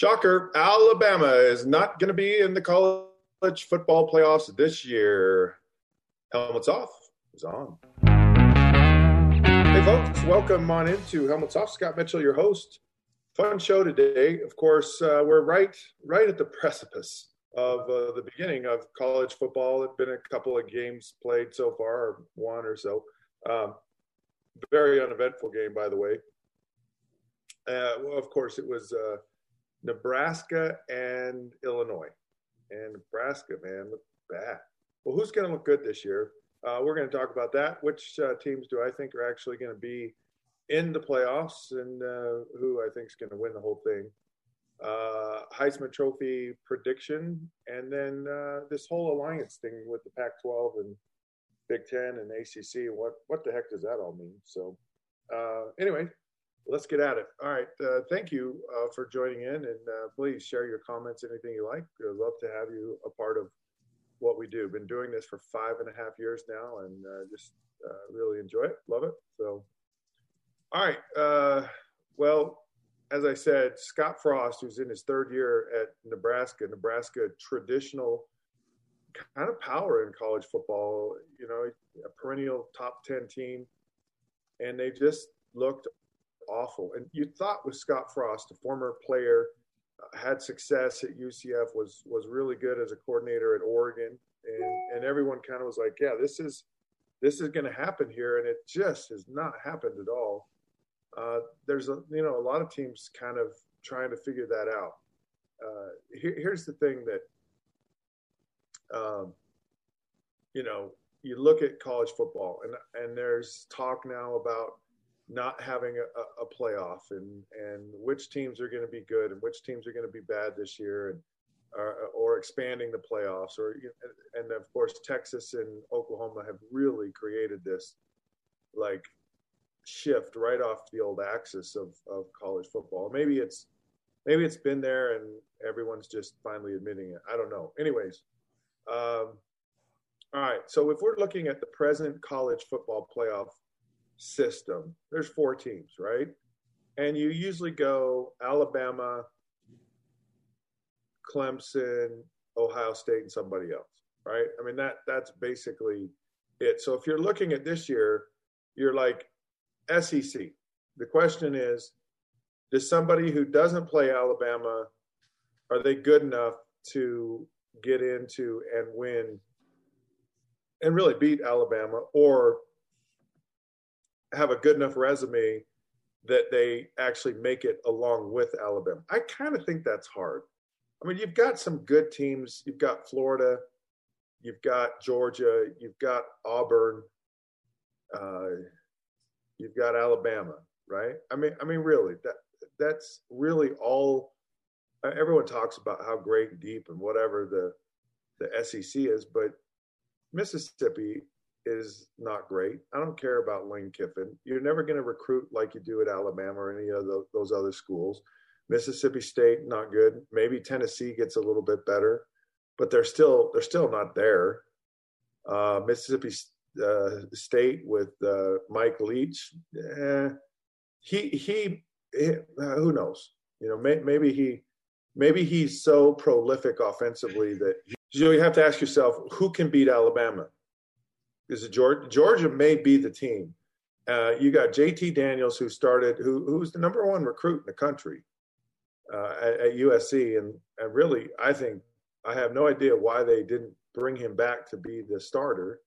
Shocker, Alabama is not going to be in the college football playoffs this year. Helmets off is on. Hey, folks, welcome on into Helmets Off. Scott Mitchell, your host. Fun show today. Of course, uh, we're right, right at the precipice of uh, the beginning of college football. There've been a couple of games played so far, one or so. Um, very uneventful game, by the way. Uh, well, of course, it was uh, Nebraska and Illinois. And Nebraska, man, looked bad. Well, who's going to look good this year? Uh, we're going to talk about that. Which uh, teams do I think are actually going to be in the playoffs and uh, who I think is going to win the whole thing? Uh, Heisman Trophy prediction, and then uh, this whole alliance thing with the Pac 12 and Big Ten and ACC. What, what the heck does that all mean? So, uh, anyway, let's get at it. All right. Uh, thank you uh, for joining in, and uh, please share your comments, anything you like. I'd love to have you a part of what we do. Been doing this for five and a half years now, and uh, just uh, really enjoy it. Love it. So, all right. Uh, well, as I said, Scott Frost, who's in his third year at Nebraska, Nebraska traditional kind of power in college football. You know, a perennial top ten team, and they just looked awful. And you thought with Scott Frost, a former player, uh, had success at UCF, was was really good as a coordinator at Oregon, and and everyone kind of was like, yeah, this is this is going to happen here, and it just has not happened at all. Uh, there's a you know a lot of teams kind of trying to figure that out. Uh, here, here's the thing that um, you know you look at college football and and there's talk now about not having a, a playoff and and which teams are going to be good and which teams are going to be bad this year and uh, or expanding the playoffs or and of course Texas and Oklahoma have really created this like shift right off the old axis of of college football. Maybe it's maybe it's been there and everyone's just finally admitting it. I don't know. Anyways um, all right. So if we're looking at the present college football playoff system, there's four teams, right? And you usually go Alabama, Clemson, Ohio State, and somebody else, right? I mean that that's basically it. So if you're looking at this year, you're like SEC. The question is, does somebody who doesn't play Alabama, are they good enough to get into and win and really beat Alabama, or have a good enough resume that they actually make it along with Alabama. I kind of think that's hard. I mean, you've got some good teams. You've got Florida, you've got Georgia, you've got Auburn, uh, you've got Alabama, right? I mean, I mean, really, that that's really all. Uh, everyone talks about how great and deep and whatever the the SEC is, but Mississippi is not great. I don't care about Lane Kiffin. You're never going to recruit like you do at Alabama or any of the, those other schools. Mississippi State not good. Maybe Tennessee gets a little bit better, but they're still they're still not there. Uh, Mississippi uh, State with uh, Mike Leach, eh, he, he, he who knows? You know, may, maybe he maybe he's so prolific offensively that you you have to ask yourself who can beat Alabama is Georgia, Georgia may be the team. Uh, you got JT Daniels, who started, who who's the number one recruit in the country uh, at, at, USC, and, and really, I think I have no idea why they didn't bring him back to be the starter.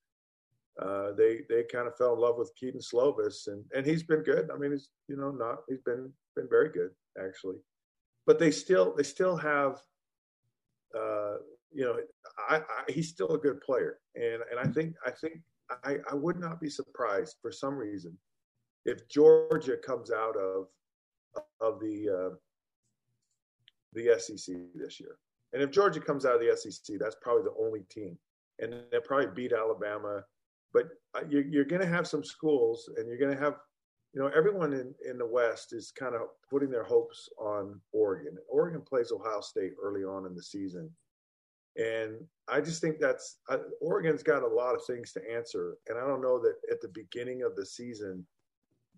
Uh, they they kind of fell in love with Kedon Slovis, and and he's been good. I mean, he's you know not he's been been very good actually, but they still they still have. Uh, you know, I, I, he's still a good player, and and I think I think I, I would not be surprised for some reason if Georgia comes out of of the uh, the SEC this year. And if Georgia comes out of the SEC, that's probably the only team, and they'll probably beat Alabama. But uh, you're, you're going to have some schools, and you're going to have, you know, everyone in, in the West is kind of putting their hopes on Oregon. Oregon plays Ohio State early on in the season, and I just think that's Oregon's got a lot of things to answer, and I don't know that at the beginning of the season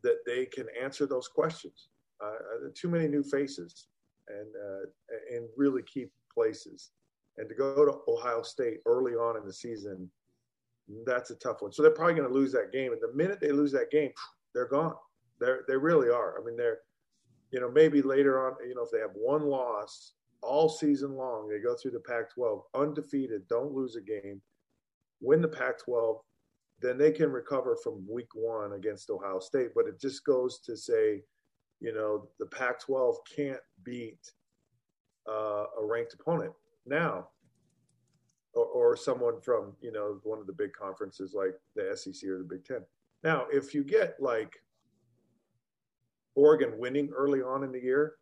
that they can answer those questions. Uh, too many new faces, and uh, in really key places. And to go to Ohio State early on in the season, that's a tough one. So they're probably going to lose that game. And the minute they lose that game, they're gone. They're they really are. I mean, they're you know maybe later on, you know, if they have one loss all season long, they go through the Pac-12 undefeated, don't lose a game, win the Pac-12, then they can recover from week one against Ohio State. But it just goes to say, you know, the Pac 12 can't beat uh, a ranked opponent now. Or, or someone from, you know, one of the big conferences like the SEC or the Big Ten. Now, if you get like Oregon winning early on in the year,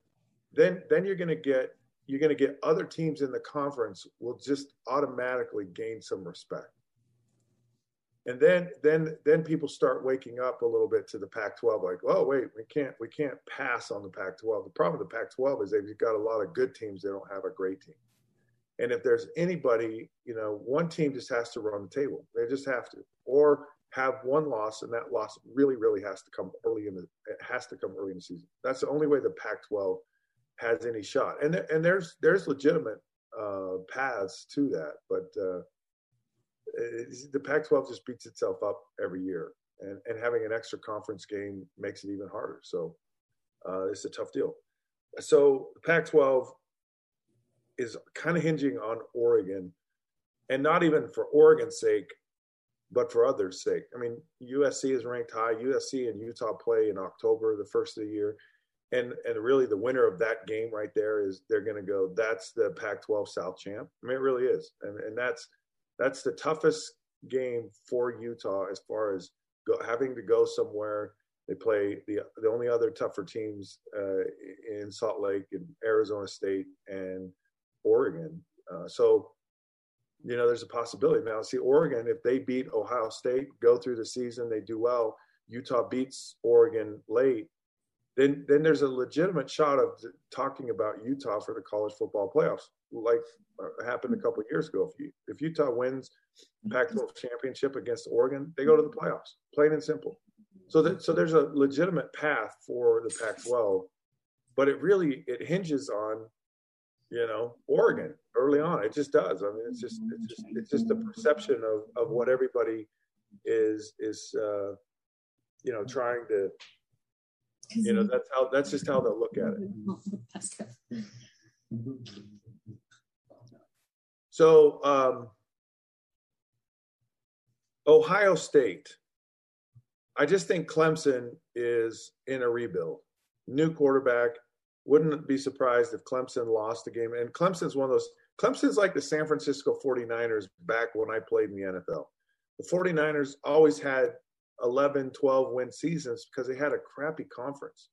then then you're going to get you're going to get other teams in the conference will just automatically gain some respect and then then then people start waking up a little bit to the Pac-12, like, oh wait, we can't we can't pass on the Pac-12. The problem with the Pac-12 is they've got a lot of good teams. They don't have a great team. And if there's anybody, you know, one team just has to run the table. They just have to, or have one loss, and that loss really, really has to come early in the. It has to come early in the season. That's the only way the Pac-12 has any shot. And and there's there's legitimate uh, paths to that, but. Uh, the Pac-12 just beats itself up every year, and and having an extra conference game makes it even harder. So uh, it's a tough deal. So the Pac-12 is kind of hinging on Oregon, and not even for Oregon's sake, but for others' sake. I mean, USC is ranked high. USC and Utah play in October, the first of the year. And, and really the winner of that game right there is they're going to go that's the pac 12 south champ i mean it really is and, and that's that's the toughest game for Utah as far as go, having to go somewhere. They play the the only other tougher teams uh, in Salt Lake and Arizona State and Oregon. Uh, so, you know, there's a possibility now. See, Oregon, if they beat Ohio State, go through the season, they do well. Utah beats Oregon late, then then there's a legitimate shot of talking about Utah for the college football playoffs, like uh, happened a couple of years ago. If you, if Utah wins Pac-12 championship against Oregon, they go to the playoffs, plain and simple. So that so there's a legitimate path for the Pac-12, but it really it hinges on you know Oregon early on. It just does. I mean, it's just it's just it's just the perception of of what everybody is is uh, you know trying to you know that's how that's just how they'll look at it. So um, ohio state i just think clemson is in a rebuild. New quarterback. Wouldn't be surprised if clemson lost the game. And clemson's one of those clemson's like the san francisco 49ers back when i played in the nfl the 49ers always had 11, 12 win seasons because they had a crappy conference.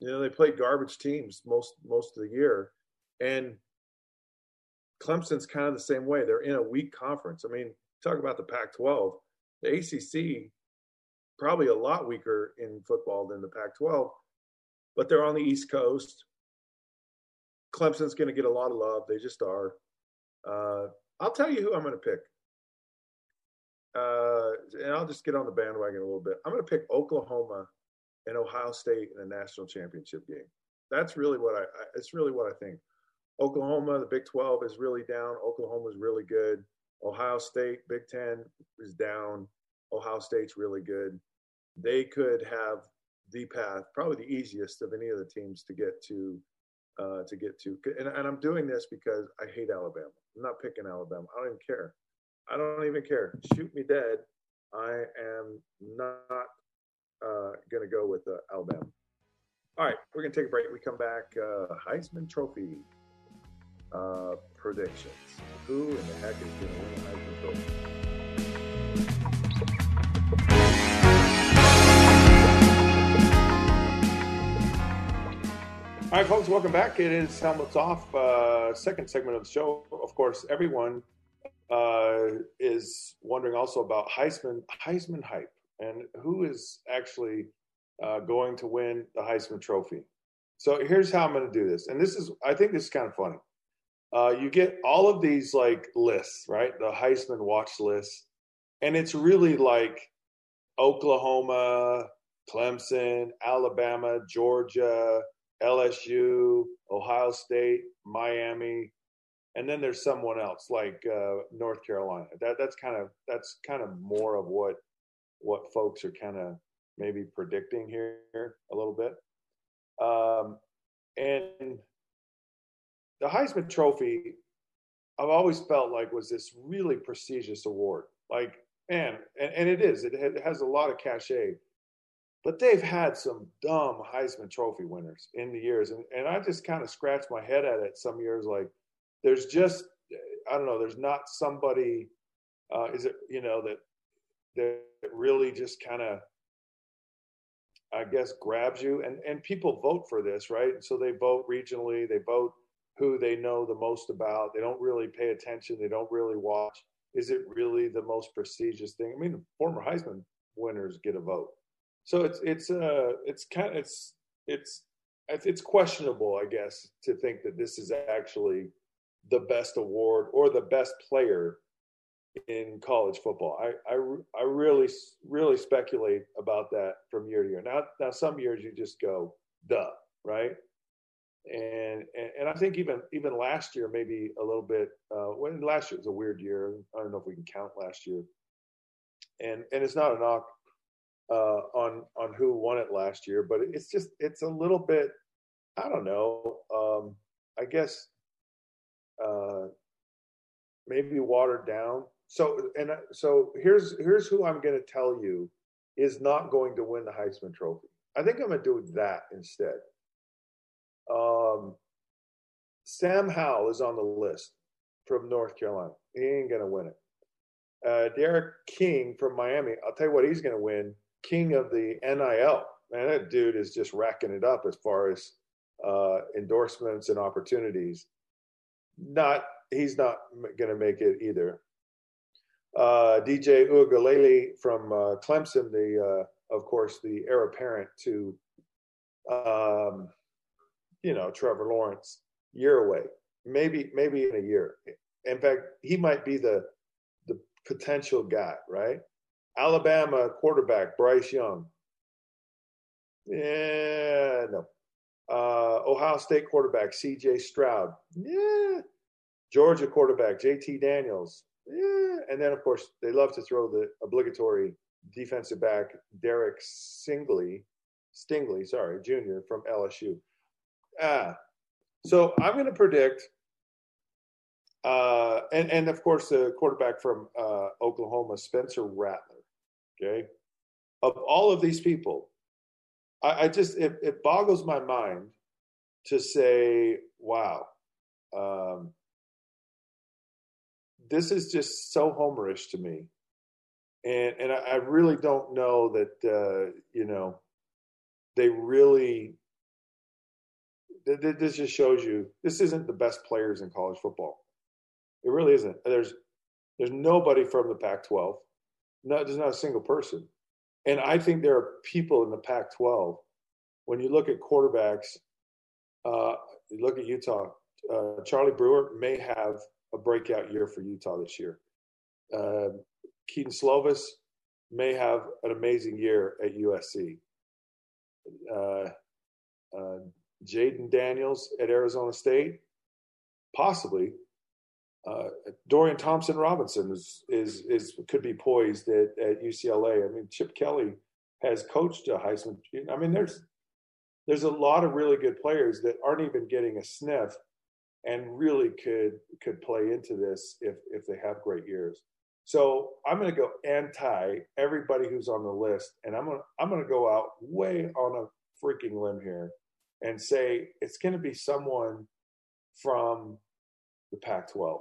You know, they played garbage teams most most of the year. And Clemson's kind of the same way. They're in a weak conference. I mean, talk about the Pac 12. The ACC, probably a lot weaker in football than the Pac 12, but they're on the East Coast. Clemson's going to get a lot of love. They just are. Uh, I'll tell you who I'm going to pick uh, and I'll just get on the bandwagon a little bit. I'm going to pick Oklahoma and Ohio State in a national championship game. That's really what I. It's really what I think. Oklahoma, the Big 12 is really down. Oklahoma is really good. Ohio State, Big 10 is down. Ohio State's really good. They could have the path, probably the easiest of any of the teams to get to. Uh, to get to, and, and I'm doing this because I hate Alabama. I'm not picking Alabama. I don't even care. I don't even care. Shoot me dead. I am not uh, going to go with uh, Alabama. All right, we're going to take a break. We come back. Uh, Heisman Trophy uh, predictions. Who in the heck is going to win the Heisman Trophy? All right, folks, welcome back. It is Helmets Off, uh, second segment of the show. Of course, everyone uh, is wondering also about Heisman Heisman hype and who is actually uh, going to win the Heisman Trophy. So here's how I'm going to do this, and this is I think this is kind of funny. Uh, you get all of these like lists, right? The Heisman watch list, and it's really like Oklahoma, Clemson, Alabama, Georgia, LSU, Ohio State, Miami, and then there's someone else like uh, North Carolina. That that's kind of that's kind of more of what what folks are kind of maybe predicting here a little bit. Um, and the Heisman Trophy, I've always felt like was this really prestigious award. Like, man, and, and it is. It, has a lot of cachet. But they've had some dumb Heisman Trophy winners in the years, and, and I just kind of scratched my head at it some years. Like, there's just, I don't know, there's not somebody. Uh, is it you know that that really just kind of I guess grabs you and and people vote for this, right? So they vote regionally, they vote who they know the most about. They don't really pay attention, they don't really watch. Is it really the most prestigious thing? I mean, former Heisman winners get a vote. So it's it's uh it's kind of it's it's it's questionable, I guess, to think that this is actually the best award or the best player in college football. I, I, I really, really speculate about that from year to year. Now, now some years you just go, duh, right? And, and, and I think even, even last year, maybe a little bit, uh, when last year was a weird year. I don't know if we can count last year. And, and it's not a knock, uh, on, on who won it last year, but it's just, it's a little bit, I don't know. Um, I guess, uh, maybe watered down so and so here's here's who I'm going to tell you is not going to win the Heisman Trophy. I think I'm going to do that instead. Um, Sam Howell is on the list from North Carolina. He ain't going to win it. Uh, D'Eriq King from Miami. I'll tell you what he's going to win. King of the NIL. Man, that dude is just racking it up as far as uh, endorsements and opportunities. Not he's not going to make it either uh, DJ Uiagalelei from uh, Clemson, the uh, of course the heir apparent to, um, you know, Trevor Lawrence, year away, maybe maybe in a year. In fact, he might be the the potential guy, right? Alabama quarterback Bryce Young. Yeah, no. Uh, Ohio State quarterback C.J. Stroud. Yeah. Georgia quarterback J.T. Daniels yeah. And then, of course, they love to throw the obligatory defensive back Derek Stingley, Stingley, sorry, Jr. from LSU. Ah, so I'm going to predict, uh, and and of course the quarterback from uh, Oklahoma, Spencer Rattler. Okay, of all of these people, I, I just it, it, boggles my mind to say, wow. Um, this is just so homerish to me, and and I, I really don't know that uh, you know they really. This just shows you this isn't the best players in college football. It really isn't. There's there's nobody from the Pac-12. No, there's not a single person. And I think there are people in the Pac-12. When you look at quarterbacks, uh, look at Utah. Uh, Charlie Brewer may have a breakout year for Utah this year. Uh, Kedon Slovis may have an amazing year at USC. Uh, uh, Jayden Daniels at Arizona State, possibly. Uh, Dorian Thompson Robinson is is is could be poised at, at UCLA. I mean, Chip Kelly has coached a Heisman. I mean, there's there's a lot of really good players that aren't even getting a sniff and really could could play into this if if they have great years. So I'm going to go anti everybody who's on the list, and I'm going I'm going to go out way on a freaking limb here and say it's going to be someone from the Pac-12.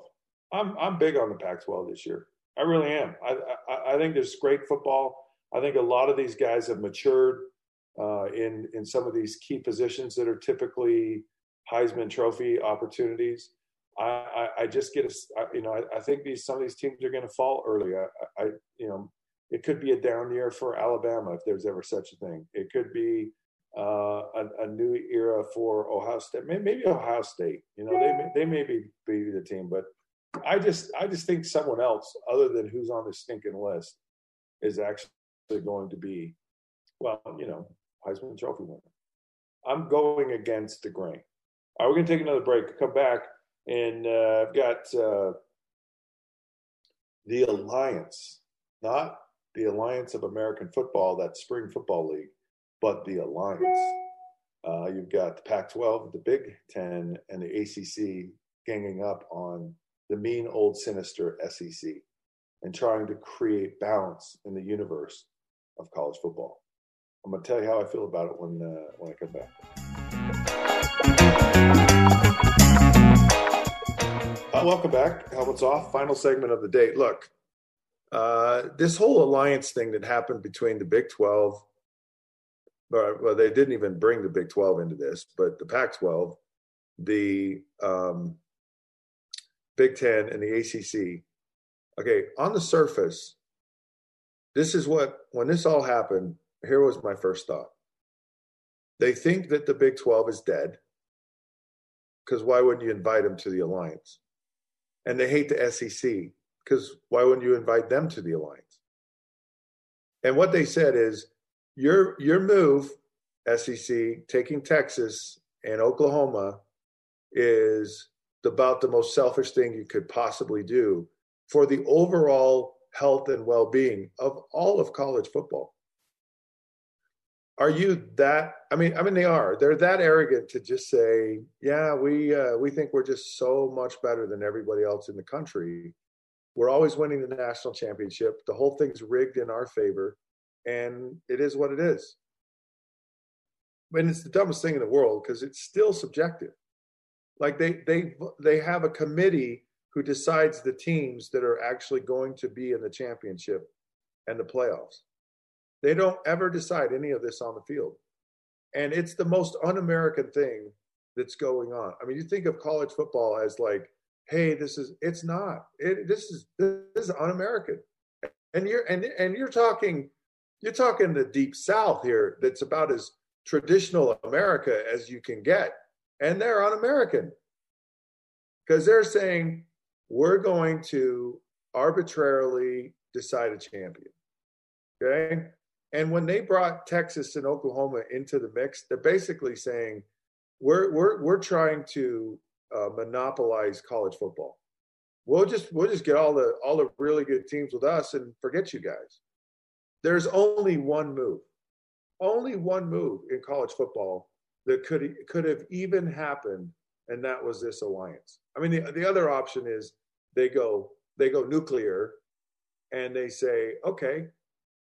I'm I'm big on the Pac-12 this year. I really am. I I, I think there's great football. I think a lot of these guys have matured uh, in in some of these key positions that are typically Heisman Trophy opportunities. I, I, I just get a, you know, I, I, think these some of these teams are going to fall early. I, I, you know, it could be a down year for Alabama if there's ever such a thing. It could be uh, a, a, new era for Ohio State. Maybe Ohio State. You know, they may, they may be, be the team, but I just I just think someone else other than who's on the stinking list is actually going to be, well, you know, Heisman Trophy winner. I'm going against the grain. Right, we're going to take another break. Come back, and uh, I've got uh, the Alliance, not the Alliance of American Football, that spring football league, but the Alliance. Uh, you've got the Pac 12, the Big Ten, and the ACC ganging up on the mean old sinister SEC and trying to create balance in the universe of college football. I'm going to tell you how I feel about it when, uh, when I come back. Uh, welcome back. Helmets off. Final segment of the day. Look, uh, this whole alliance thing that happened between the Big 12 well, they didn't even bring the Big 12 into this, but the Pac 12, the um, Big 10, and the ACC. Okay, on the surface, this is what, when this all happened, here was my first thought. They think that the Big 12 is dead because why wouldn't you invite them to the alliance? And they hate the SEC because why wouldn't you invite them to the alliance? And what they said is, your your move, SEC, taking Texas and Oklahoma is about the most selfish thing you could possibly do for the overall health and well-being of all of college football. Are you that I mean I mean they are. They're that arrogant to just say, "Yeah, we uh, we think we're just so much better than everybody else in the country. We're always winning the national championship. The whole thing's rigged in our favor." and it is what it is. And it's the dumbest thing in the world because it's still subjective. Like they they they have a committee who decides the teams that are actually going to be in the championship and the playoffs. They don't ever decide any of this on the field. And it's the most un-American thing that's going on. I mean, you think of college football as like, hey, this is it's not. It this is this is un-American. And you're and and you're talking you're talking the deep south here that's about as traditional America as you can get. And they're un American because they're saying we're going to arbitrarily decide a champion. Okay. And when they brought Texas and Oklahoma into the mix, they're basically saying we're we're we're trying to uh, monopolize college football. We'll just we'll just get all the all the really good teams with us and forget you guys. There's only one move, only one move in college football that could could have even happened, and that was this alliance. I mean, the the other option is they go they go nuclear, and they say, okay,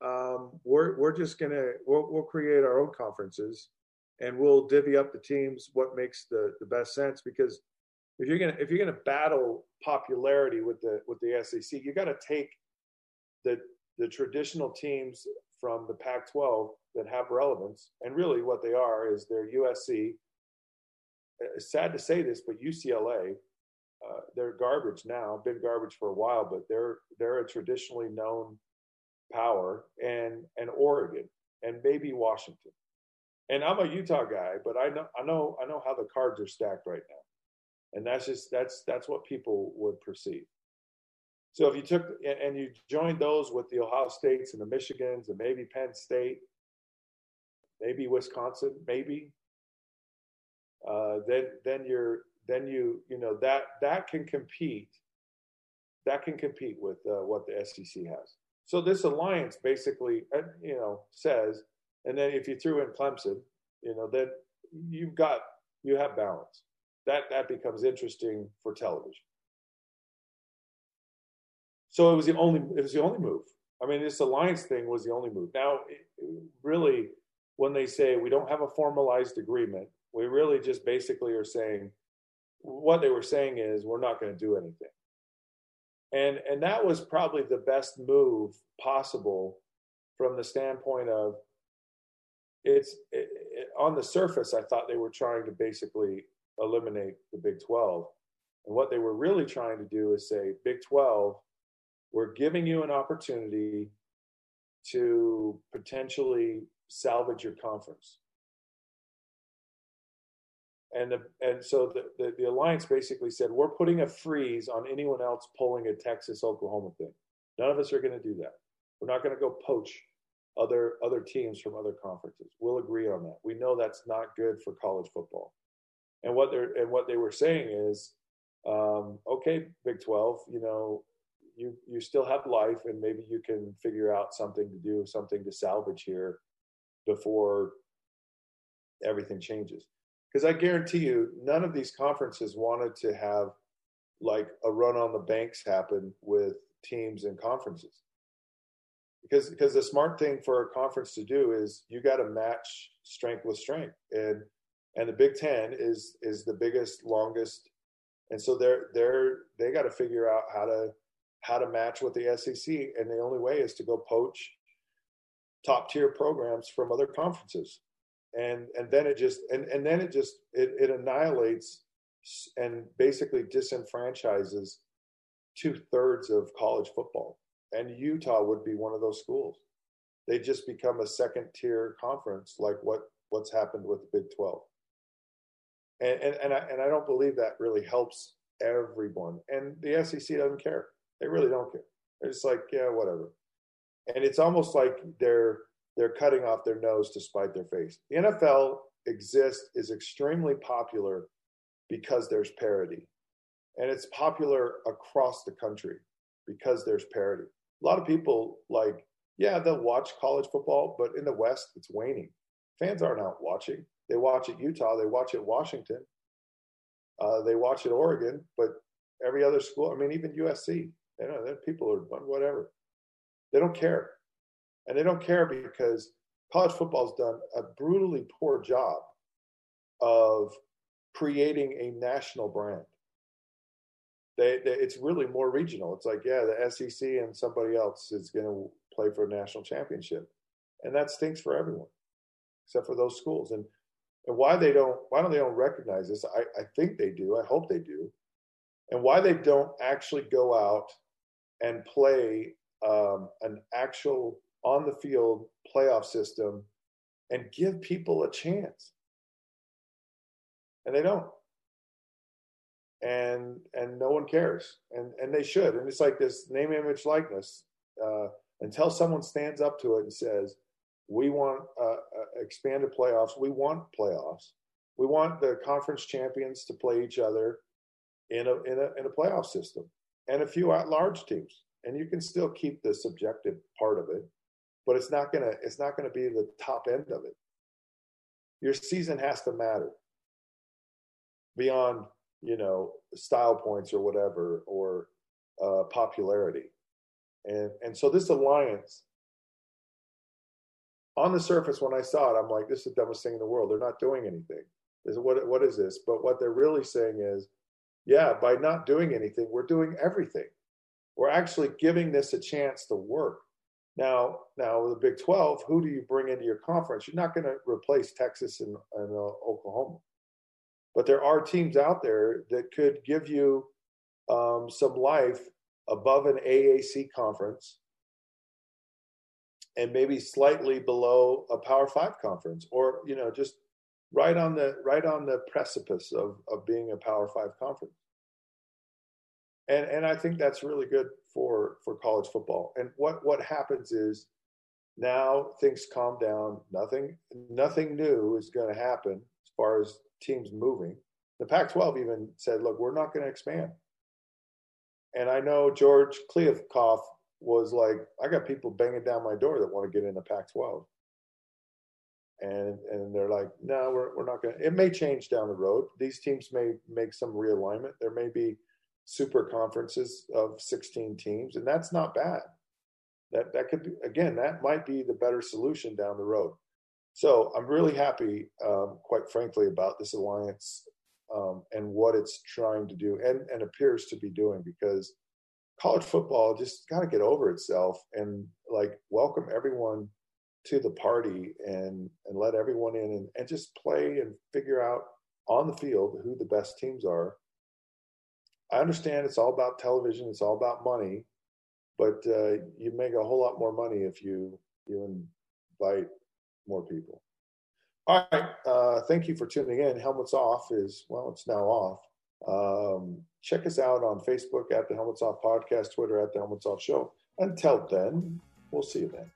um, we're we're just gonna we'll, we'll create our own conferences, and we'll divvy up the teams what makes the the best sense because if you're gonna if you're gonna battle popularity with the with the SEC, you got to take the the traditional teams from the Pac 12 that have relevance. And really, what they are is they're USC. It's sad to say this, but UCLA, uh, they're garbage now, been garbage for a while, but they're they're a traditionally known power, and and Oregon, and maybe Washington. And I'm a Utah guy, but I know I know I know how the cards are stacked right now, and that's just that's that's what people would perceive. So if you took and you joined those with the Ohio States and the Michigans and maybe Penn State, maybe Wisconsin, maybe, uh, then then you're then you you know that that can compete. That can compete with uh, what the SEC has. So this alliance basically, uh, you know, says, and then if you threw in Clemson, you know, then you've got you have balance. That that becomes interesting for television. So it was the only it was the only move. I mean, this alliance thing was the only move. Now, really, when they say we don't have a formalized agreement, we really just basically are saying what they were saying is we're not going to do anything. And and that was probably the best move possible from the standpoint of it's it, it, on the surface. I thought they were trying to basically eliminate the Big 12, and what they were really trying to do is say Big 12 we're giving you an opportunity to potentially salvage your conference. And the, and so the, the, the, alliance basically said we're putting a freeze on anyone else pulling a Texas Oklahoma thing. None of us are going to do that. We're not going to go poach other other teams from other conferences. We'll agree on that. We know that's not good for college football. And what they're and what they were saying is, um, okay, Big Twelve, you know, you you still have life, and maybe you can figure out something to do, something to salvage here before everything changes. Because I guarantee you, none of these conferences wanted to have like a run on the banks happen with teams and conferences because because the smart thing for a conference to do is you got to match strength with strength and and the Big Ten is is the biggest longest and so they're they're they got to figure out how to how to match with the SEC and the only way is to go poach top tier programs from other conferences and and then it just and and then it just it, it annihilates and basically disenfranchises two thirds of college football and Utah would be one of those schools. They just become a second tier conference, like what what's happened with the Big Twelve. And and and I, and I don't believe that really helps everyone. And the SEC doesn't care. They really don't care. They're just like, yeah, whatever. And it's almost like they're they're cutting off their nose to spite their face. The NFL exists is extremely popular because there's parity. And it's popular across the country because there's parity a lot of people like, yeah, they'll watch college football, but in the West, it's waning. Fans aren't out watching. They watch at Utah, they watch at Washington, uh, they watch at Oregon, but every other school, I mean, even USC, you know, people are whatever. They don't care. And they don't care because college football's done a brutally poor job of creating a national brand they, they, it's really more regional. It's like, yeah, the SEC and somebody else is going to play for a national championship, and that stinks for everyone, except for those schools. And and why they don't why don't they don't recognize this? I, I think they do. I hope they do. And why they don't actually go out and play um, an actual on the field playoff system and give people a chance. And they don't. And and no one cares. And and they should. And it's like this name image likeness uh, until someone stands up to it and says we want uh, uh, expanded playoffs. We want playoffs. We want the conference champions to play each other in a in a in a playoff system and a few at large teams and you can still keep the subjective part of it but it's not gonna it's not gonna be the top end of it your season has to matter beyond you know, style points or whatever, or uh, popularity. And and so this alliance, on the surface, when I saw it, I'm like, this is the dumbest thing in the world. They're not doing anything. Is what what is this? But what they're really saying is, yeah, by not doing anything, we're doing everything. We're actually giving this a chance to work. Now, now the Big 12, who do you bring into your conference? You're not going to replace Texas and, and uh, Oklahoma. But there are teams out there that could give you um, some life above an AAC conference and maybe slightly below a Power Five conference, or you know, just right on the right on the precipice of of being a Power Five conference. And and I think that's really good for for college football. And what what happens is now things calm down. Nothing nothing new is going to happen as far as teams moving. The Pac 12 even said, look, we're not going to expand. And I know George Kliavkoff was like, I got people banging down my door that want to get in the Pac 12. And, and they're like, no, we're, we're not going to. It may change down the road. These teams may make some realignment. There may be super conferences of 16 teams, and that's not bad. That, that could be, again, that might be the better solution down the road. So I'm really happy, um, quite frankly, about this alliance um, and what it's trying to do and, and appears to be doing because college football just got to get over itself and like welcome everyone to the party and and let everyone in and, and just play and figure out on the field who the best teams are. I understand it's all about television, it's all about money, but uh, you make a whole lot more money if you you invite more people. All right. Uh, thank you for tuning in. Helmets Off is, well, it's now off. Um, check us out on Facebook at the Helmets Off Podcast, Twitter at the Helmets Off Show. Until then, we'll see you then.